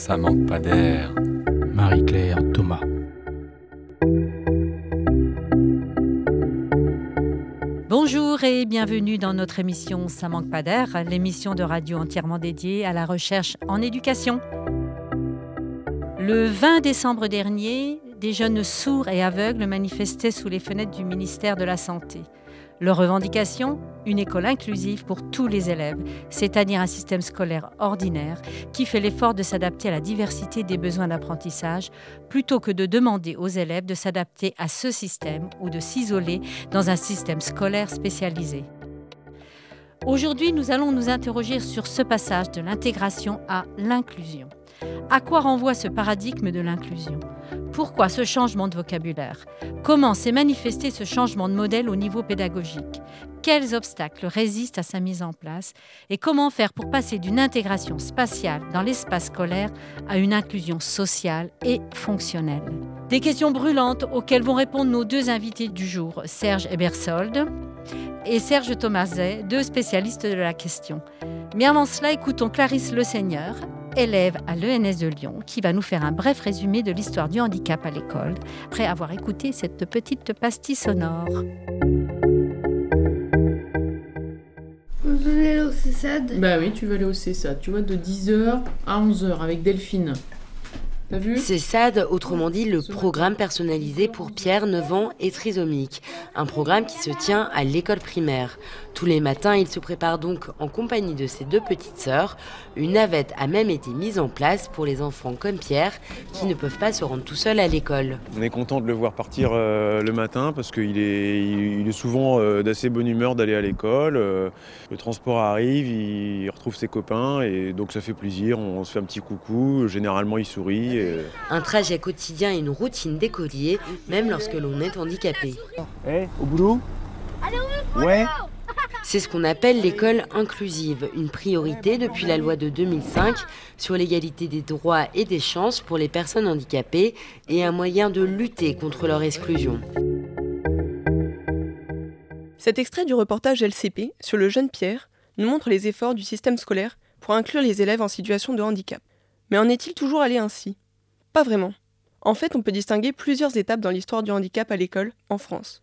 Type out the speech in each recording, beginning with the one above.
Ça manque pas d'air. Marie-Claire Thomas. Bonjour et bienvenue dans notre émission Ça manque pas d'air, l'émission de radio entièrement dédiée à la recherche en éducation. Le 20 décembre dernier, des jeunes sourds et aveugles manifestaient sous les fenêtres du ministère de la Santé. Leur revendication Une école inclusive pour tous les élèves, c'est-à-dire un système scolaire ordinaire qui fait l'effort de s'adapter à la diversité des besoins d'apprentissage plutôt que de demander aux élèves de s'adapter à ce système ou de s'isoler dans un système scolaire spécialisé. Aujourd'hui, nous allons nous interroger sur ce passage de l'intégration à l'inclusion. À quoi renvoie ce paradigme de l'inclusion? Pourquoi ce changement de vocabulaire? Comment s'est manifesté ce changement de modèle au niveau pédagogique? Quels obstacles résistent à sa mise en place? Et comment faire pour passer d'une intégration spatiale dans l'espace scolaire à une inclusion sociale et fonctionnelle? Des questions brûlantes auxquelles vont répondre nos deux invités du jour, Serge Ebersold et Serge Thomaset, deux spécialistes de la question. Mais avant cela, écoutons Clarisse Le Seigneur, élève à l'ENS de Lyon, qui va nous faire un bref résumé de l'histoire du handicap à l'école, après avoir écouté cette petite pastille sonore. Vous voulez aller au CESAD Bah oui, tu vas aller au CESAD, tu vois, de 10h à 11h avec Delphine. T'as vu? C'est SAD, autrement dit le programme personnalisé pour Pierre, 9 ans et trisomique. Un programme qui se tient à l'école primaire. Tous les matins, il se prépare donc en compagnie de ses deux petites sœurs. Une navette a même été mise en place pour les enfants comme Pierre qui ne peuvent pas se rendre tout seuls à l'école. On est content de le voir partir euh, le matin parce qu'il est, il est souvent euh, d'assez bonne humeur d'aller à l'école. Euh, le transport arrive, il retrouve ses copains et donc ça fait plaisir. On se fait un petit coucou. Généralement, il sourit. et- Un trajet quotidien et une routine d'écolier, même lorsque l'on est handicapé. Eh, au boulot Ouais C'est ce qu'on appelle l'école inclusive, une priorité depuis la loi de 2005 sur l'égalité des droits et des chances pour les personnes handicapées et un moyen de lutter contre leur exclusion. Cet extrait du reportage LCP sur le jeune Pierre nous montre les efforts du système scolaire pour inclure les élèves en situation de handicap. Mais en est-il toujours allé ainsi? Pas vraiment. En fait, on peut distinguer plusieurs étapes dans l'histoire du handicap à l'école en France.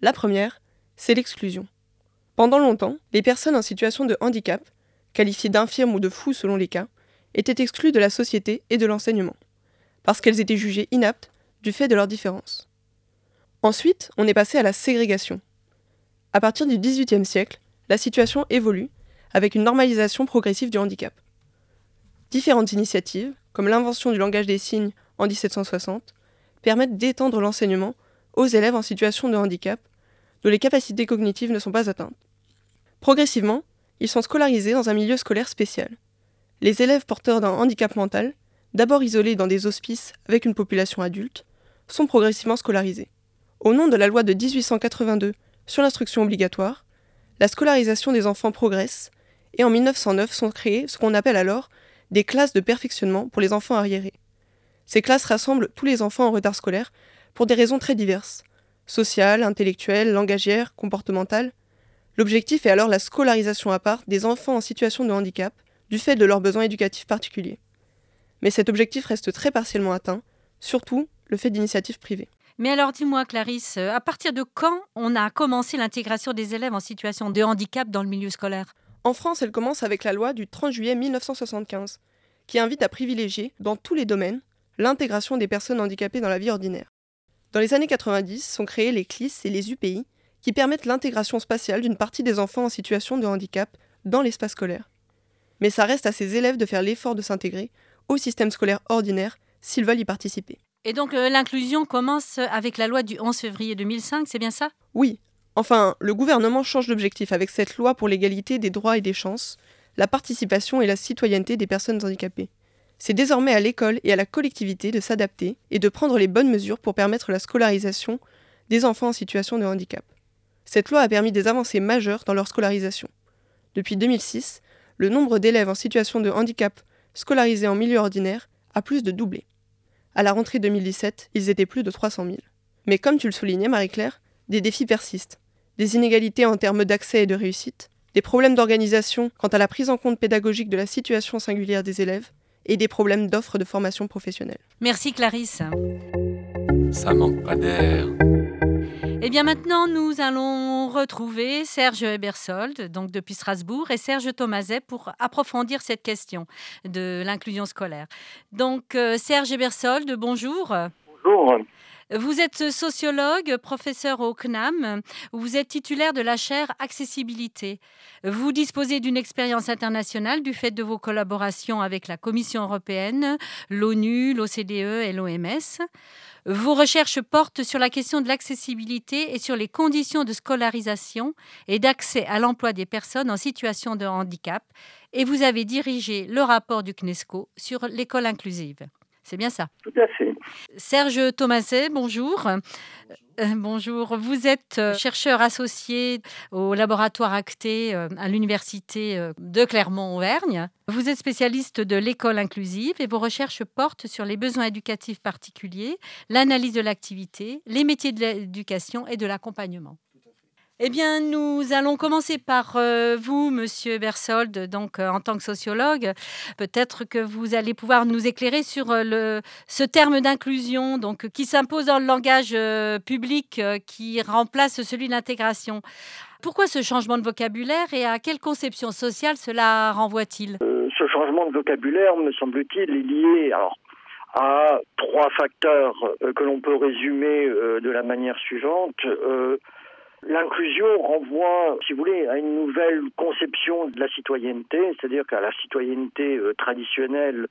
La première, c'est l'exclusion. Pendant longtemps, les personnes en situation de handicap, qualifiées d'infirmes ou de fous selon les cas, étaient exclues de la société et de l'enseignement, parce qu'elles étaient jugées inaptes du fait de leurs différences. Ensuite, on est passé à la ségrégation. À partir du XVIIIe siècle, la situation évolue avec une normalisation progressive du handicap. Différentes initiatives, comme l'invention du langage des signes en 1760, permettent d'étendre l'enseignement aux élèves en situation de handicap dont les capacités cognitives ne sont pas atteintes. Progressivement, ils sont scolarisés dans un milieu scolaire spécial. Les élèves porteurs d'un handicap mental, d'abord isolés dans des hospices avec une population adulte, sont progressivement scolarisés. Au nom de la loi de 1882 sur l'instruction obligatoire, la scolarisation des enfants progresse et en 1909 sont créées ce qu'on appelle alors des classes de perfectionnement pour les enfants arriérés. Ces classes rassemblent tous les enfants en retard scolaire pour des raisons très diverses sociales, intellectuelles, langagières, comportementales. L'objectif est alors la scolarisation à part des enfants en situation de handicap du fait de leurs besoins éducatifs particuliers. Mais cet objectif reste très partiellement atteint, surtout le fait d'initiatives privées. Mais alors dis-moi Clarisse, à partir de quand on a commencé l'intégration des élèves en situation de handicap dans le milieu scolaire? En France, elle commence avec la loi du 30 juillet 1975, qui invite à privilégier, dans tous les domaines, l'intégration des personnes handicapées dans la vie ordinaire. Dans les années 90 sont créés les CLIS et les UPI, qui permettent l'intégration spatiale d'une partie des enfants en situation de handicap dans l'espace scolaire. Mais ça reste à ces élèves de faire l'effort de s'intégrer au système scolaire ordinaire s'ils veulent y participer. Et donc euh, l'inclusion commence avec la loi du 11 février 2005, c'est bien ça? Oui, enfin, le gouvernement change d'objectif avec cette loi pour l'égalité des droits et des chances, la participation et la citoyenneté des personnes handicapées. C'est désormais à l'école et à la collectivité de s'adapter et de prendre les bonnes mesures pour permettre la scolarisation des enfants en situation de handicap. Cette loi a permis des avancées majeures dans leur scolarisation. Depuis 2006, le nombre d'élèves en situation de handicap scolarisés en milieu ordinaire a plus de doublé. À la rentrée 2017, ils étaient plus de 300 000. Mais comme tu le soulignais, Marie-Claire, des défis persistent. Des inégalités en termes d'accès et de réussite, des problèmes d'organisation quant à la prise en compte pédagogique de la situation singulière des élèves, et des problèmes d'offres de formation professionnelle. Merci Clarisse. Ça manque pas d'air. Et eh bien maintenant, nous allons retrouver Serge Ebersold, donc depuis Strasbourg, et Serge Thomaset pour approfondir cette question de l'inclusion scolaire. Donc euh, Serge Ebersold, bonjour. Bonjour. Vous êtes sociologue, professeur au CNAM, vous êtes titulaire de la chaire Accessibilité. Vous disposez d'une expérience internationale du fait de vos collaborations avec la Commission européenne, l'ONU, l'OCDE et l'OMS. Vos recherches portent sur la question de l'accessibilité et sur les conditions de scolarisation et d'accès à l'emploi des personnes en situation de handicap. Et vous avez dirigé le rapport du CNESCO sur l'école inclusive. C'est bien ça? Tout à fait. Serge Thomaset, bonjour. Euh, bonjour, vous êtes euh, chercheur associé au laboratoire Acté euh, à l'université de Clermont-Auvergne. Vous êtes spécialiste de l'école inclusive et vos recherches portent sur les besoins éducatifs particuliers, l'analyse de l'activité, les métiers de l'éducation et de l'accompagnement. Eh bien, nous allons commencer par euh, vous, Monsieur Bersold, donc euh, en tant que sociologue. Peut-être que vous allez pouvoir nous éclairer sur euh, ce terme d'inclusion, donc qui s'impose dans le langage public, qui remplace celui d'intégration. Pourquoi ce changement de vocabulaire et à quelle conception sociale cela renvoie-t-il? Ce changement de vocabulaire, me semble-t-il, est lié à trois facteurs que l'on peut résumer de la manière suivante. L'inclusion renvoie, si vous voulez, à une nouvelle conception de la citoyenneté, c'est-à-dire qu'à la citoyenneté euh, traditionnelle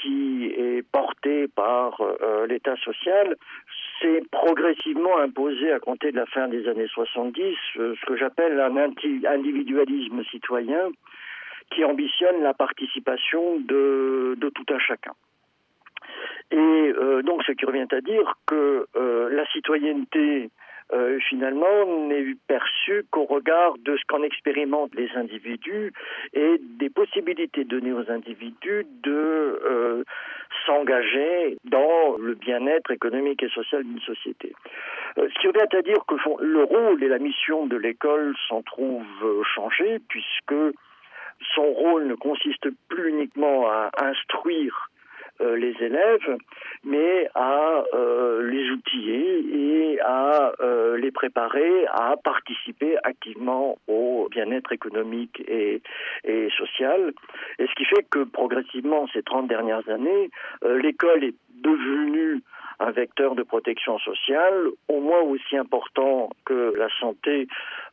qui est portée par euh, l'État social, s'est progressivement imposé à compter de la fin des années 70 euh, ce que j'appelle un individualisme citoyen qui ambitionne la participation de, de tout un chacun. Et donc ce qui revient à dire que la citoyenneté euh, finalement n'est perçu qu'au regard de ce qu'en expérimentent les individus et des possibilités données aux individus de euh, s'engager dans le bien-être économique et social d'une société. Euh, ce qui revient à dire que le rôle et la mission de l'école s'en trouvent changés puisque son rôle ne consiste plus uniquement à instruire euh, les élèves, mais à euh, les outiller et à euh, les préparer à participer activement au bien-être économique et, et social. Et ce qui fait que progressivement, ces 30 dernières années, l'école est devenue un vecteur de protection sociale au moins aussi important que la santé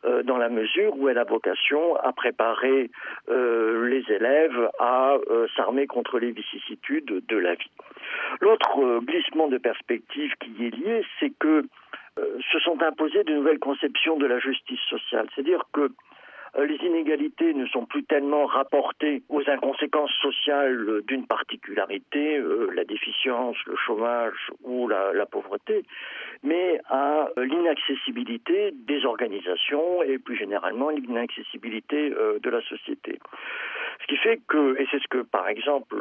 euh, dans la mesure où elle a vocation à préparer euh, les élèves à euh, s'armer contre les vicissitudes de la vie. L'autre glissement de perspective qui est lié, c'est que se sont imposées de nouvelles conceptions de la justice sociale. C'est-à-dire que les inégalités ne sont plus tellement rapportées aux inconséquences sociales d'une particularité, euh, la déficience, le chômage ou la, pauvreté, mais à euh, l'inaccessibilité des organisations et plus généralement l'inaccessibilité de la société. Ce qui fait que, et c'est ce que par exemple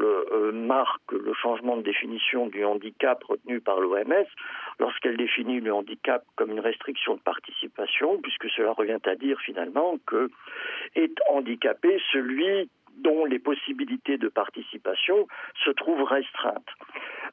marque le changement de définition du handicap retenu par l'OMS, lorsqu'elle définit le handicap comme une restriction de participation, puisque cela revient à dire finalement que est handicapé celui dont les possibilités de participation se trouvent restreintes.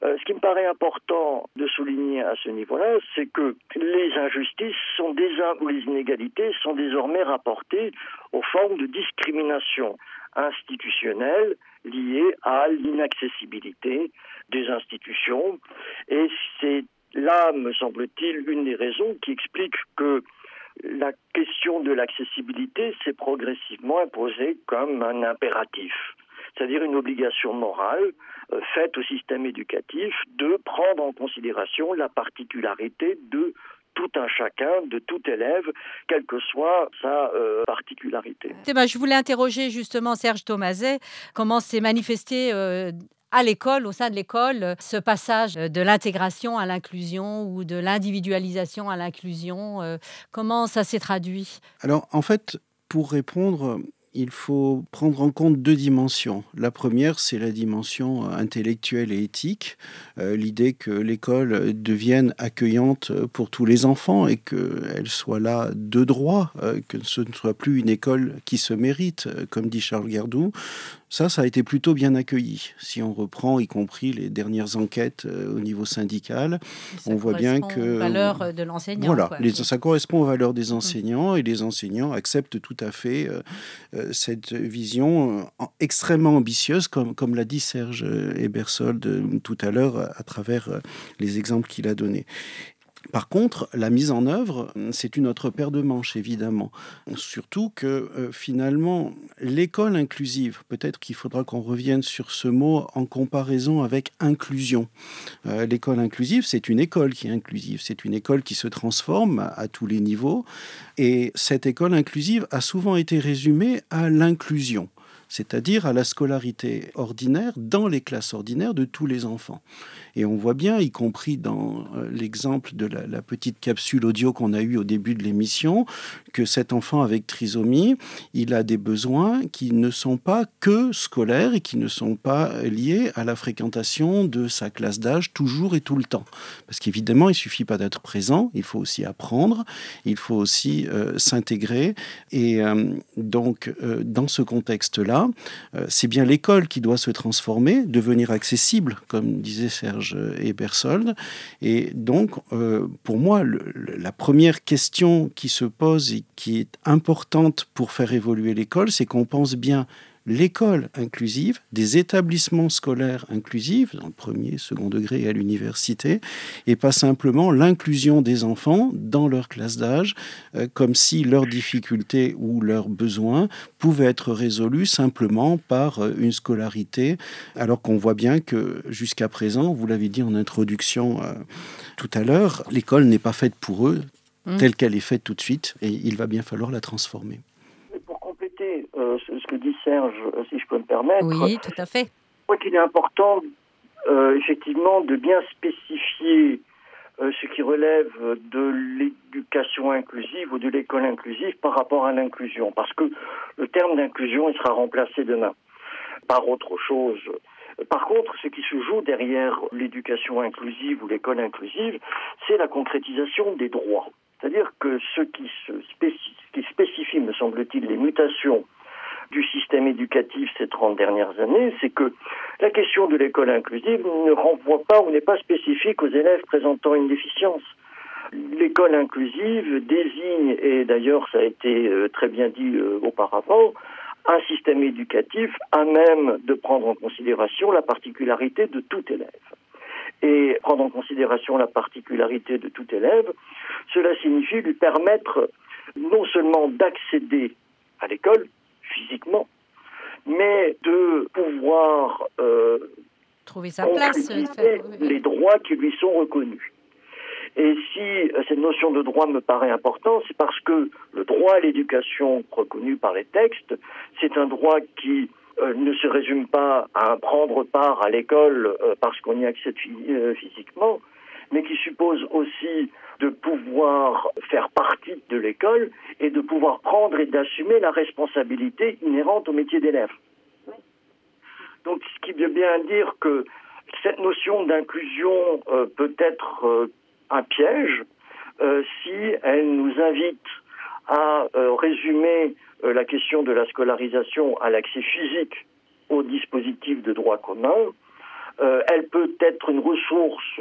Euh, ce qui me paraît important de souligner à ce niveau-là, c'est que les injustices sont ou les inégalités sont désormais rapportées aux formes de discrimination institutionnelle liées à l'inaccessibilité des institutions. Et c'est là, me semble-t-il, une des raisons qui explique que la question de l'accessibilité s'est progressivement imposée comme un impératif, c'est-à-dire une obligation morale euh, faite au système éducatif de prendre en considération la particularité de tout un chacun, de tout élève, quelle que soit sa euh, particularité. je voulais interroger justement Serge Thomaset, comment s'est manifesté euh, à l'école, au sein de l'école, ce passage de l'intégration à l'inclusion ou de l'individualisation à l'inclusion euh, Comment ça s'est traduit? Alors, en fait, pour répondre, il faut prendre en compte deux dimensions. La première, c'est la dimension intellectuelle et éthique, euh, l'idée que l'école devienne accueillante pour tous les enfants et qu'elle soit là de droit, euh, que ce ne soit plus une école qui se mérite, comme dit Charles Gerdou. Ça, ça a été plutôt bien accueilli. Si on reprend, y compris les dernières enquêtes euh, au niveau syndical, on voit bien que... Aux valeurs de l'enseignant. Voilà, ça correspond aux valeurs des enseignants et les enseignants acceptent tout à fait euh, euh, cette vision extrêmement ambitieuse, comme, comme l'a dit Serge Ebersold tout à l'heure à travers les exemples qu'il a donnés. Par contre, la mise en œuvre, c'est une autre paire de manches, évidemment. Surtout que euh, finalement, l'école inclusive, peut-être qu'il faudra qu'on revienne sur ce mot en comparaison avec inclusion. Euh, l'école inclusive, c'est une école qui est inclusive, c'est une école qui se transforme à, à tous les niveaux. Et cette école inclusive a souvent été résumée à l'inclusion c'est-à-dire à la scolarité ordinaire dans les classes ordinaires de tous les enfants. Et on voit bien, y compris dans euh, l'exemple de la, petite capsule audio qu'on a eue au début de l'émission, que cet enfant avec trisomie, il a des besoins qui ne sont pas que scolaires et qui ne sont pas liés à la fréquentation de sa classe d'âge toujours et tout le temps. Parce qu'évidemment, il suffit pas d'être présent, il faut aussi apprendre, il faut aussi euh, s'intégrer. Et euh, donc, dans ce contexte-là, c'est bien l'école qui doit se transformer, devenir accessible, comme disait Serge et Bersold. Et donc, euh, pour moi, la première question qui se pose et qui est importante pour faire évoluer l'école, c'est qu'on pense bien l'école inclusive, des établissements scolaires inclusifs, dans le premier, second degré et à l'université, et pas simplement l'inclusion des enfants dans leur classe d'âge, euh, comme si leurs difficultés ou leurs besoins pouvaient être résolus simplement par euh, une scolarité, alors qu'on voit bien que jusqu'à présent, vous l'avez dit en introduction euh, tout à l'heure, l'école n'est pas faite pour eux, mmh. telle qu'elle est faite tout de suite, et il va bien falloir la transformer. Euh, ce, que dit Serge, euh, si je peux me permettre. Oui, tout à fait. Je crois qu'il est important, euh, effectivement, de bien spécifier ce qui relève de l'éducation inclusive ou de l'école inclusive par rapport à l'inclusion. Parce que le terme d'inclusion, il sera remplacé demain par autre chose. Par contre, ce qui se joue derrière l'éducation inclusive ou l'école inclusive, c'est la concrétisation des droits. C'est-à-dire que ce qui, se qui spécifie, me semble-t-il, les mutations du système éducatif ces 30 dernières années, c'est que la question de l'école inclusive ne renvoie pas ou n'est pas spécifique aux élèves présentant une déficience. L'école inclusive désigne, et d'ailleurs ça a été euh, très bien dit euh, auparavant, un système éducatif à même de prendre en considération la particularité de tout élève. Et prendre en considération la particularité de tout élève, cela signifie lui permettre non seulement d'accéder à l'école, physiquement, mais de pouvoir euh, trouver sa place, les droits qui lui sont reconnus. Et si euh, cette notion de droit me paraît importante, c'est parce que le droit à l'éducation reconnu par les textes, c'est un droit qui euh, ne se résume pas à prendre part à l'école parce qu'on y accède physiquement, mais qui suppose aussi de pouvoir faire partie de l'école et de pouvoir prendre et d'assumer la responsabilité inhérente au métier d'élève. Donc, ce qui veut bien dire que cette notion d'inclusion euh, peut être euh, un piège euh, si elle nous invite à résumer la question de la scolarisation à l'accès physique au dispositif de droit commun. elle peut être une ressource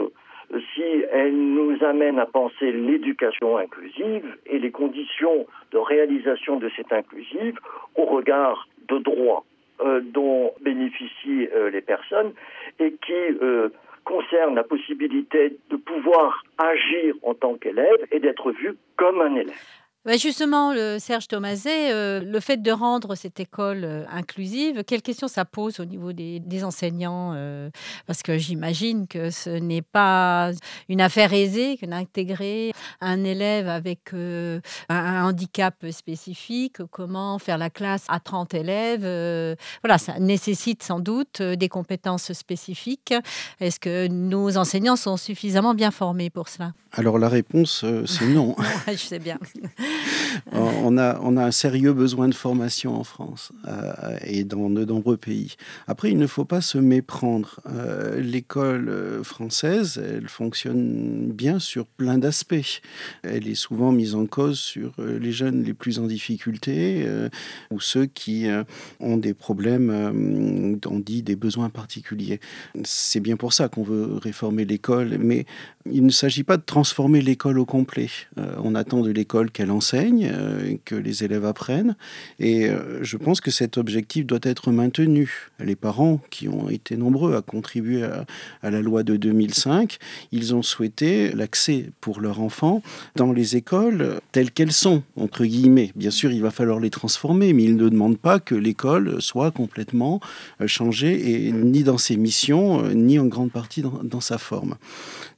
si elle nous amène à penser l'éducation inclusive et les conditions de réalisation de cette inclusive au regard de droits euh, dont bénéficient euh, les personnes et qui euh, concernent la possibilité de pouvoir agir en tant qu'élève et d'être vu comme un élève. Bah, justement, le Serge Thomaset, euh, le fait de rendre cette école euh, inclusive, quelles questions ça pose au niveau des, enseignants euh, Parce que j'imagine que ce n'est pas une affaire aisée que d'intégrer un élève avec un, handicap spécifique, comment faire la classe à 30 élèves. voilà, ça nécessite sans doute des compétences spécifiques. Est-ce que nos enseignants sont suffisamment bien formés pour cela? Alors la réponse, c'est non. je sais bien. On, a, on a un sérieux besoin de formation en France euh, et dans de nombreux pays. Après, il ne faut pas se méprendre. Euh, l'école euh, française, elle fonctionne bien sur plein d'aspects. Elle est souvent mise en cause sur les jeunes les plus en difficulté ou ceux qui ont des problèmes, on dit des besoins particuliers. C'est bien pour ça qu'on veut réformer l'école, mais il ne s'agit pas de transformer l'école au complet. on attend de l'école qu'elle enseigne, euh, que les élèves apprennent. Et euh, je pense que cet objectif doit être maintenu. Les parents, qui ont été nombreux à contribuer à, la loi de 2005, ils ont souhaité l'accès pour leurs enfants dans les écoles telles qu'elles sont, entre guillemets. Bien sûr, il va falloir les transformer, mais ils ne demandent pas que l'école soit complètement euh, changée, et ni dans ses missions, ni en grande partie dans, dans sa forme.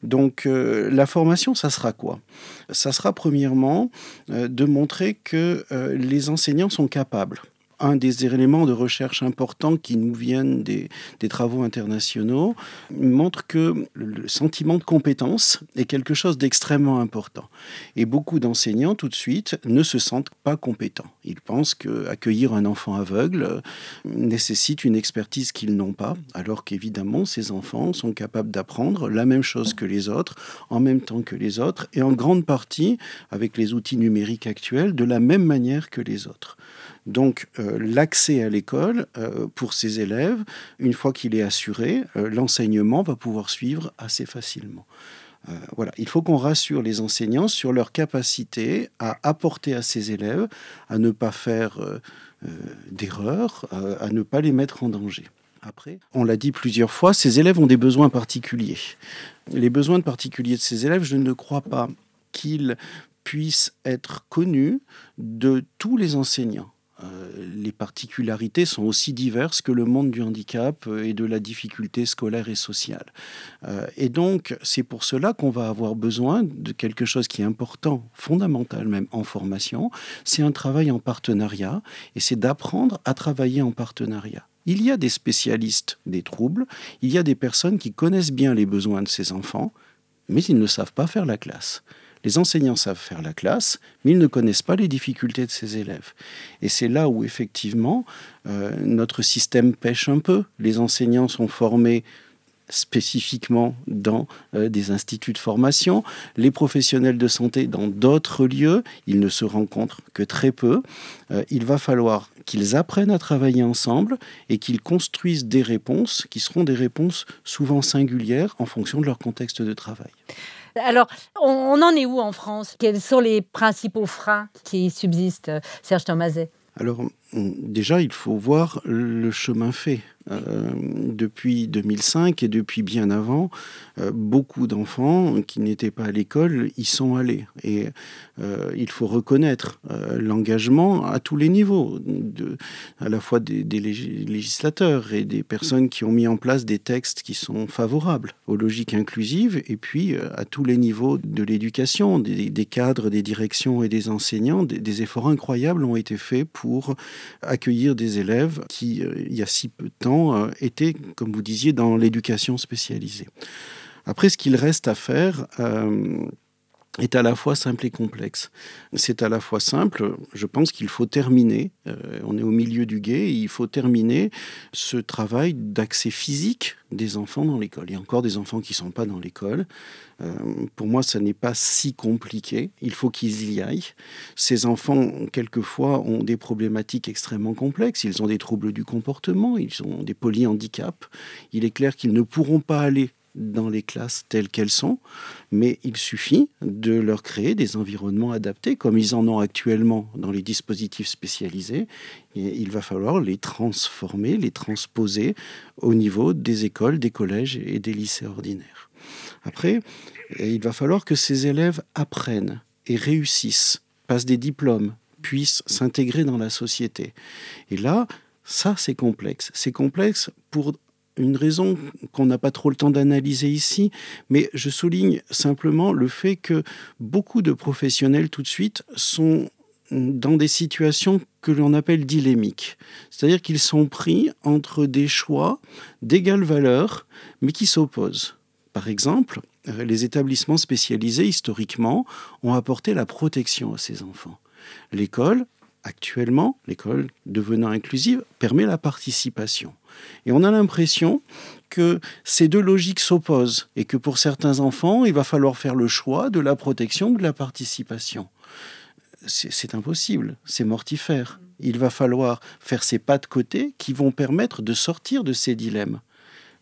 Donc la formation, ça sera quoi? Ça sera premièrement de montrer que euh, les enseignants sont capables un des éléments de recherche importants qui nous viennent des, travaux internationaux montre que le sentiment de compétence est quelque chose d'extrêmement important. Et beaucoup d'enseignants, tout de suite, ne se sentent pas compétents. Ils pensent qu'accueillir un enfant aveugle nécessite une expertise qu'ils n'ont pas, alors qu'évidemment, ces enfants sont capables d'apprendre la même chose que les autres, en même temps que les autres, et en grande partie, avec les outils numériques actuels, de la même manière que les autres. Donc euh, l'accès à l'école euh, pour ces élèves, une fois qu'il est assuré, euh, l'enseignement va pouvoir suivre assez facilement. voilà, il faut qu'on rassure les enseignants sur leur capacité à apporter à ces élèves, à ne pas faire d'erreurs, à ne pas les mettre en danger. Après, on l'a dit plusieurs fois, ces élèves ont des besoins particuliers. Les besoins particuliers de ces élèves, je ne crois pas qu'ils puissent être connus de tous les enseignants. Euh, les particularités sont aussi diverses que le monde du handicap et de la difficulté scolaire et sociale. Euh, et donc, c'est pour cela qu'on va avoir besoin de quelque chose qui est important, fondamental même en formation, c'est un travail en partenariat, et c'est d'apprendre à travailler en partenariat. Il y a des spécialistes des troubles, il y a des personnes qui connaissent bien les besoins de ces enfants, mais ils ne savent pas faire la classe. Les enseignants savent faire la classe, mais ils ne connaissent pas les difficultés de ces élèves. Et c'est là où effectivement euh, notre système pêche un peu. Les enseignants sont formés spécifiquement dans euh, des instituts de formation, les professionnels de santé dans d'autres lieux, ils ne se rencontrent que très peu. Euh, il va falloir qu'ils apprennent à travailler ensemble et qu'ils construisent des réponses qui seront des réponses souvent singulières en fonction de leur contexte de travail. Alors, on, en est où en France? Quels sont les principaux freins qui subsistent, Serge Thomaset Alors, déjà, il faut voir le chemin fait. Euh, depuis 2005 et depuis bien avant, euh, beaucoup d'enfants qui n'étaient pas à l'école y sont allés. Et euh, il faut reconnaître l'engagement à tous les niveaux, à la fois des, législateurs et des personnes qui ont mis en place des textes qui sont favorables aux logiques inclusives, et puis à tous les niveaux de l'éducation, des, cadres, des directions et des enseignants, des, efforts incroyables ont été faits pour accueillir des élèves qui, il y a si peu de temps, euh, était, comme vous disiez, dans l'éducation spécialisée. Après, ce qu'il reste à faire, euh, est à la fois simple et complexe. C'est à la fois simple, je pense qu'il faut terminer, euh, on est au milieu du guet, il faut terminer ce travail d'accès physique des enfants dans l'école. Il y a encore des enfants qui ne sont pas dans l'école. Euh, pour moi, ça n'est pas si compliqué. Il faut qu'ils y aillent. Ces enfants, quelquefois, ont des problématiques extrêmement complexes. Ils ont des troubles du comportement, ils ont des polyhandicaps. Il est clair qu'ils ne pourront pas aller dans les classes telles qu'elles sont, mais il suffit de leur créer des environnements adaptés, comme ils en ont actuellement dans les dispositifs spécialisés. Et il va falloir les transformer, les transposer au niveau des écoles, des collèges et des lycées ordinaires. Après, il va falloir que ces élèves apprennent et réussissent, passent des diplômes, puissent s'intégrer dans la société. Et là, ça, c'est complexe. C'est complexe pour une raison qu'on n'a pas trop le temps d'analyser ici, mais je souligne simplement le fait que beaucoup de professionnels tout de suite sont dans des situations que l'on appelle dilémiques. C'est-à-dire qu'ils sont pris entre des choix d'égale valeur, mais qui s'opposent. Par exemple, les établissements spécialisés, historiquement, ont apporté la protection à ces enfants. L'école, actuellement, l'école devenant inclusive, permet la participation. Et on a l'impression que ces deux logiques s'opposent et que pour certains enfants, il va falloir faire le choix de la protection ou de la participation. C'est impossible, c'est mortifère. Il va falloir faire ces pas de côté qui vont permettre de sortir de ces dilemmes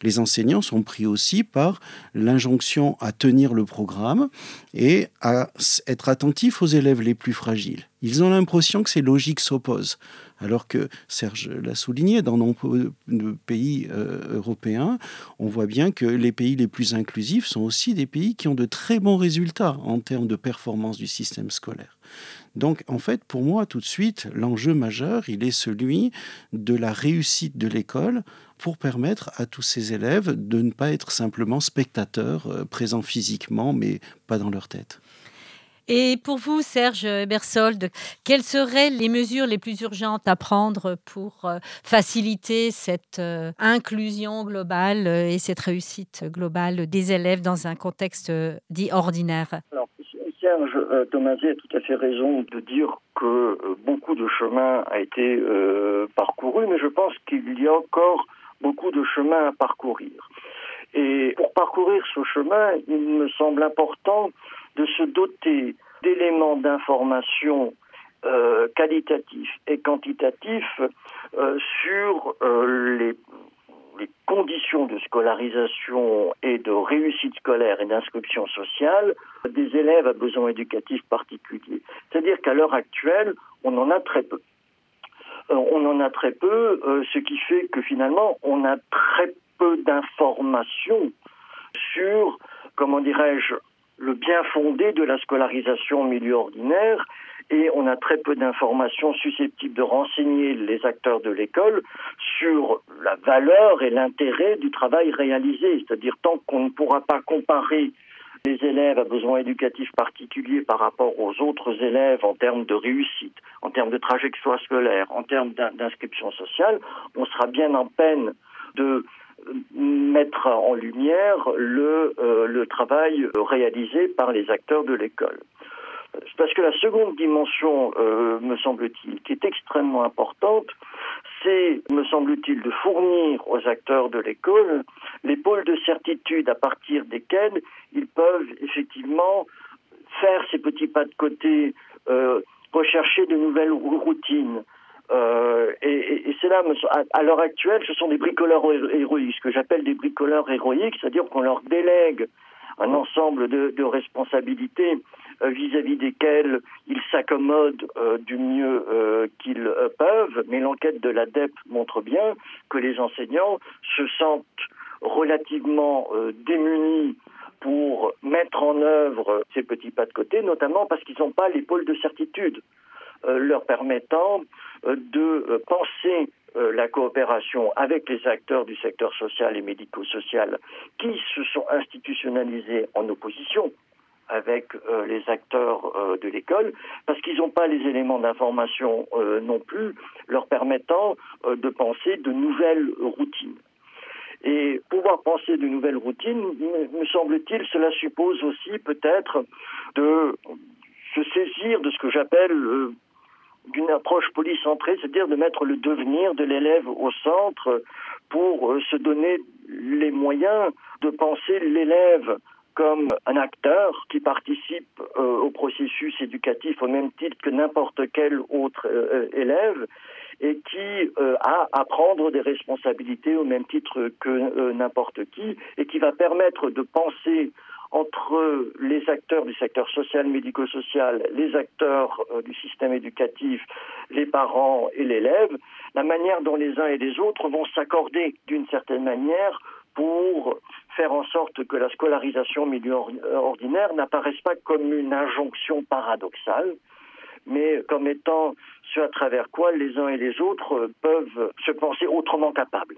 les enseignants sont pris aussi par l'injonction à tenir le programme et à être attentifs aux élèves les plus fragiles. Ils ont l'impression que ces logiques s'opposent. Alors que, Serge l'a souligné, dans nombreux pays euh, européens, on voit bien que les pays les plus inclusifs sont aussi des pays qui ont de très bons résultats en termes de performance du système scolaire. Donc, en fait, pour moi, tout de suite, l'enjeu majeur, il est celui de la réussite de l'école pour permettre à tous ces élèves de ne pas être simplement spectateurs euh, présents physiquement, mais pas dans leur tête. Et pour vous, Serge Bersold, quelles seraient les mesures les plus urgentes à prendre pour euh, faciliter cette euh, inclusion globale et cette réussite globale des élèves dans un contexte dit ordinaire? Alors, Serge Thomaset a tout à fait raison de dire que beaucoup de chemin a été parcouru, mais je pense qu'il y a encore beaucoup de chemin à parcourir. Et pour parcourir ce chemin, il me semble important de se doter d'éléments d'information euh, qualitatifs et quantitatifs euh, sur euh, les, les, conditions de scolarisation et de réussite scolaire et d'inscription sociale des élèves à besoins éducatifs particuliers. C'est-à-dire qu'à l'heure actuelle, on en a très peu. On en a très peu, ce qui fait que finalement, on a très peu d'informations sur, comment dirais-je, le bien fondé de la scolarisation au milieu ordinaire et on a très peu d'informations susceptibles de renseigner les acteurs de l'école sur la valeur et l'intérêt du travail réalisé. C'est-à-dire tant qu'on ne pourra pas comparer les élèves à besoins éducatifs particuliers par rapport aux autres élèves en termes de réussite, en termes de trajectoire scolaire, en termes d'inscription sociale, on sera bien en peine de mettre en lumière le, euh, le travail réalisé par les acteurs de l'école. Parce que la seconde dimension, euh, me semble-t-il, qui est extrêmement importante, c'est, me semble-t-il, de fournir aux acteurs de l'école les pôles de certitude à partir desquels ils peuvent effectivement faire ces petits pas de côté, euh, rechercher de nouvelles routines. Euh, et, et c'est là, à, l'heure actuelle, ce sont des bricoleurs héroïques, ce que j'appelle des bricoleurs héroïques, c'est-à-dire qu'on leur délègue un ensemble de, de responsabilités euh, vis-à-vis desquelles ils s'accommodent euh, du mieux euh, qu'ils peuvent, mais l'enquête de l'ADEP montre bien que les enseignants se sentent relativement démunis pour mettre en œuvre ces petits pas de côté, notamment parce qu'ils n'ont pas l'épaule de certitude leur permettant de penser la coopération avec les acteurs du secteur social et médico-social qui se sont institutionnalisés en opposition avec euh, les acteurs euh, de l'école, parce qu'ils n'ont pas les éléments d'information euh, non plus leur permettant de penser de nouvelles routines. Et pouvoir penser de nouvelles routines, me semble-t-il, cela suppose aussi peut-être de se saisir de ce que j'appelle d'une approche polycentrée, c'est-à-dire de mettre le devenir de l'élève au centre pour se donner les moyens de penser l'élève comme un acteur qui participe euh, au processus éducatif au même titre que n'importe quel autre euh, élève et qui euh, a à prendre des responsabilités au même titre que n'importe qui et qui va permettre de penser entre les acteurs du secteur social, médico-social, les acteurs du système éducatif, les parents et l'élève, la manière dont les uns et les autres vont s'accorder d'une certaine manière pour faire en sorte que la scolarisation au milieu ordinaire n'apparaisse pas comme une injonction paradoxale, mais comme étant ce à travers quoi les uns et les autres peuvent se penser autrement capables.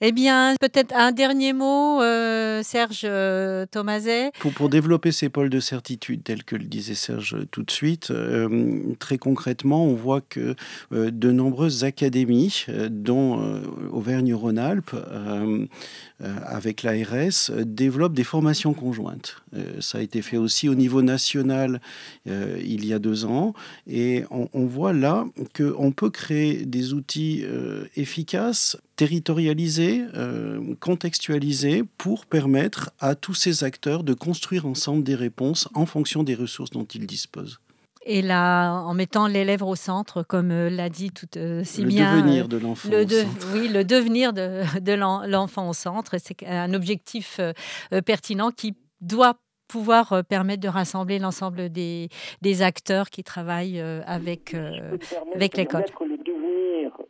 Eh bien, peut-être un dernier mot, euh, Serge euh, Thomaset. Pour, développer ces pôles de certitude, tels que le disait Serge tout de suite, euh, très concrètement, on voit que de nombreuses académies, dont Auvergne-Rhône-Alpes, avec l'ARS, développent des formations conjointes. ça a été fait aussi au niveau national il y a deux ans. Et on, on voit là qu'on peut créer des outils efficaces territorialisé, euh, contextualisé pour permettre à tous ces acteurs de construire ensemble des réponses en fonction des ressources dont ils disposent. Et là, en mettant l'élève au centre, comme euh, l'a dit tout euh, si le bien. Devenir de l'enfant le Oui, le devenir de, de l'enfant au centre. C'est un objectif pertinent qui doit pouvoir permettre de rassembler l'ensemble des, des, acteurs qui travaillent avec, avec l'école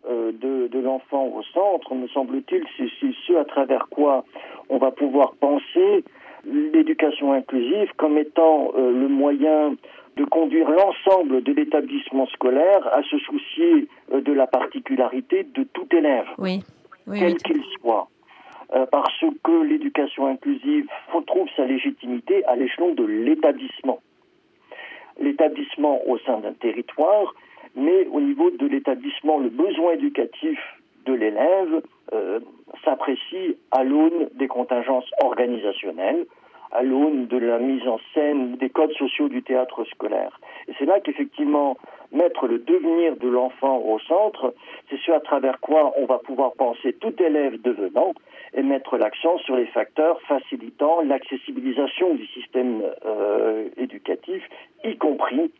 de, l'enfant au centre, me semble-t-il, c'est ce à travers quoi on va pouvoir penser l'éducation inclusive comme étant euh, le moyen de conduire l'ensemble de l'établissement scolaire à se soucier euh, de la particularité de tout élève, quel qu'il soit. Euh, parce que l'éducation inclusive retrouve sa légitimité à l'échelon de l'établissement. L'établissement au sein d'un territoire mais au niveau de l'établissement, le besoin éducatif de l'élève euh, s'apprécie à l'aune des contingences organisationnelles, à l'aune de la mise en scène des codes sociaux du théâtre scolaire. Et c'est là qu'effectivement, mettre le devenir de l'enfant au centre, c'est ce à travers quoi on va pouvoir penser tout élève devenant et mettre l'accent sur les facteurs facilitant l'accessibilisation du système euh, éducatif, y compris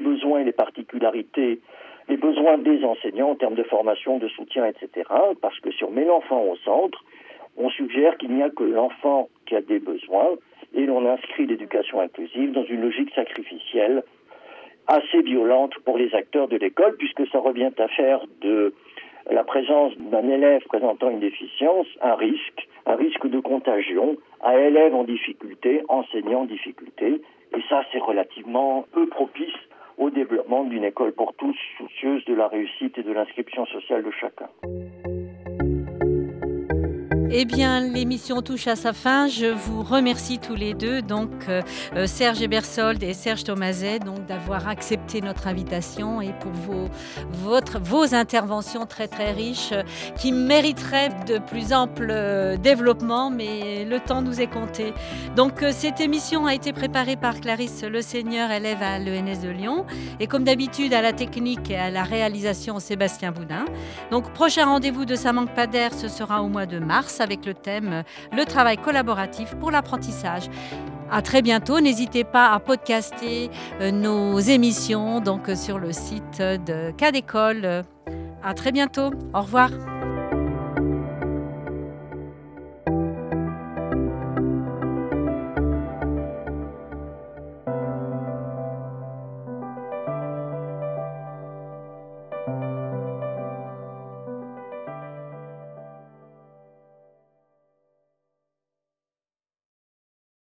besoins et les particularités, les besoins des enseignants en termes de formation, de soutien, etc. Parce que si on met l'enfant au centre, on suggère qu'il n'y a que l'enfant qui a des besoins et l'on inscrit l'éducation inclusive dans une logique sacrificielle assez violente pour les acteurs de l'école puisque ça revient à faire de la présence d'un élève présentant une déficience un risque, un risque de contagion à élève en difficulté, enseignant en difficulté, et ça, c'est relativement peu propice au développement d'une école pour tous, soucieuse de la réussite et de l'inscription sociale de chacun. Eh bien, l'émission touche à sa fin. Je vous remercie tous les deux, donc euh, euh, Serge Ebersold et Serge Thomaset, donc d'avoir accepté notre invitation et pour vos, vos interventions très très riches euh, qui mériteraient de plus ample développement, mais le temps nous est compté. Donc, cette émission a été préparée par Clarisse Le Seigneur, élève à l'ENS de Lyon, et comme d'habitude à la technique et à la réalisation Sébastien Boudin. Donc, prochain rendez-vous de manque pas d'air, ce sera au mois de mars avec le thème Le travail collaboratif pour l'apprentissage. À très bientôt. N'hésitez pas à podcaster euh, nos émissions donc sur le site de Cas d'école. À très bientôt. Au revoir.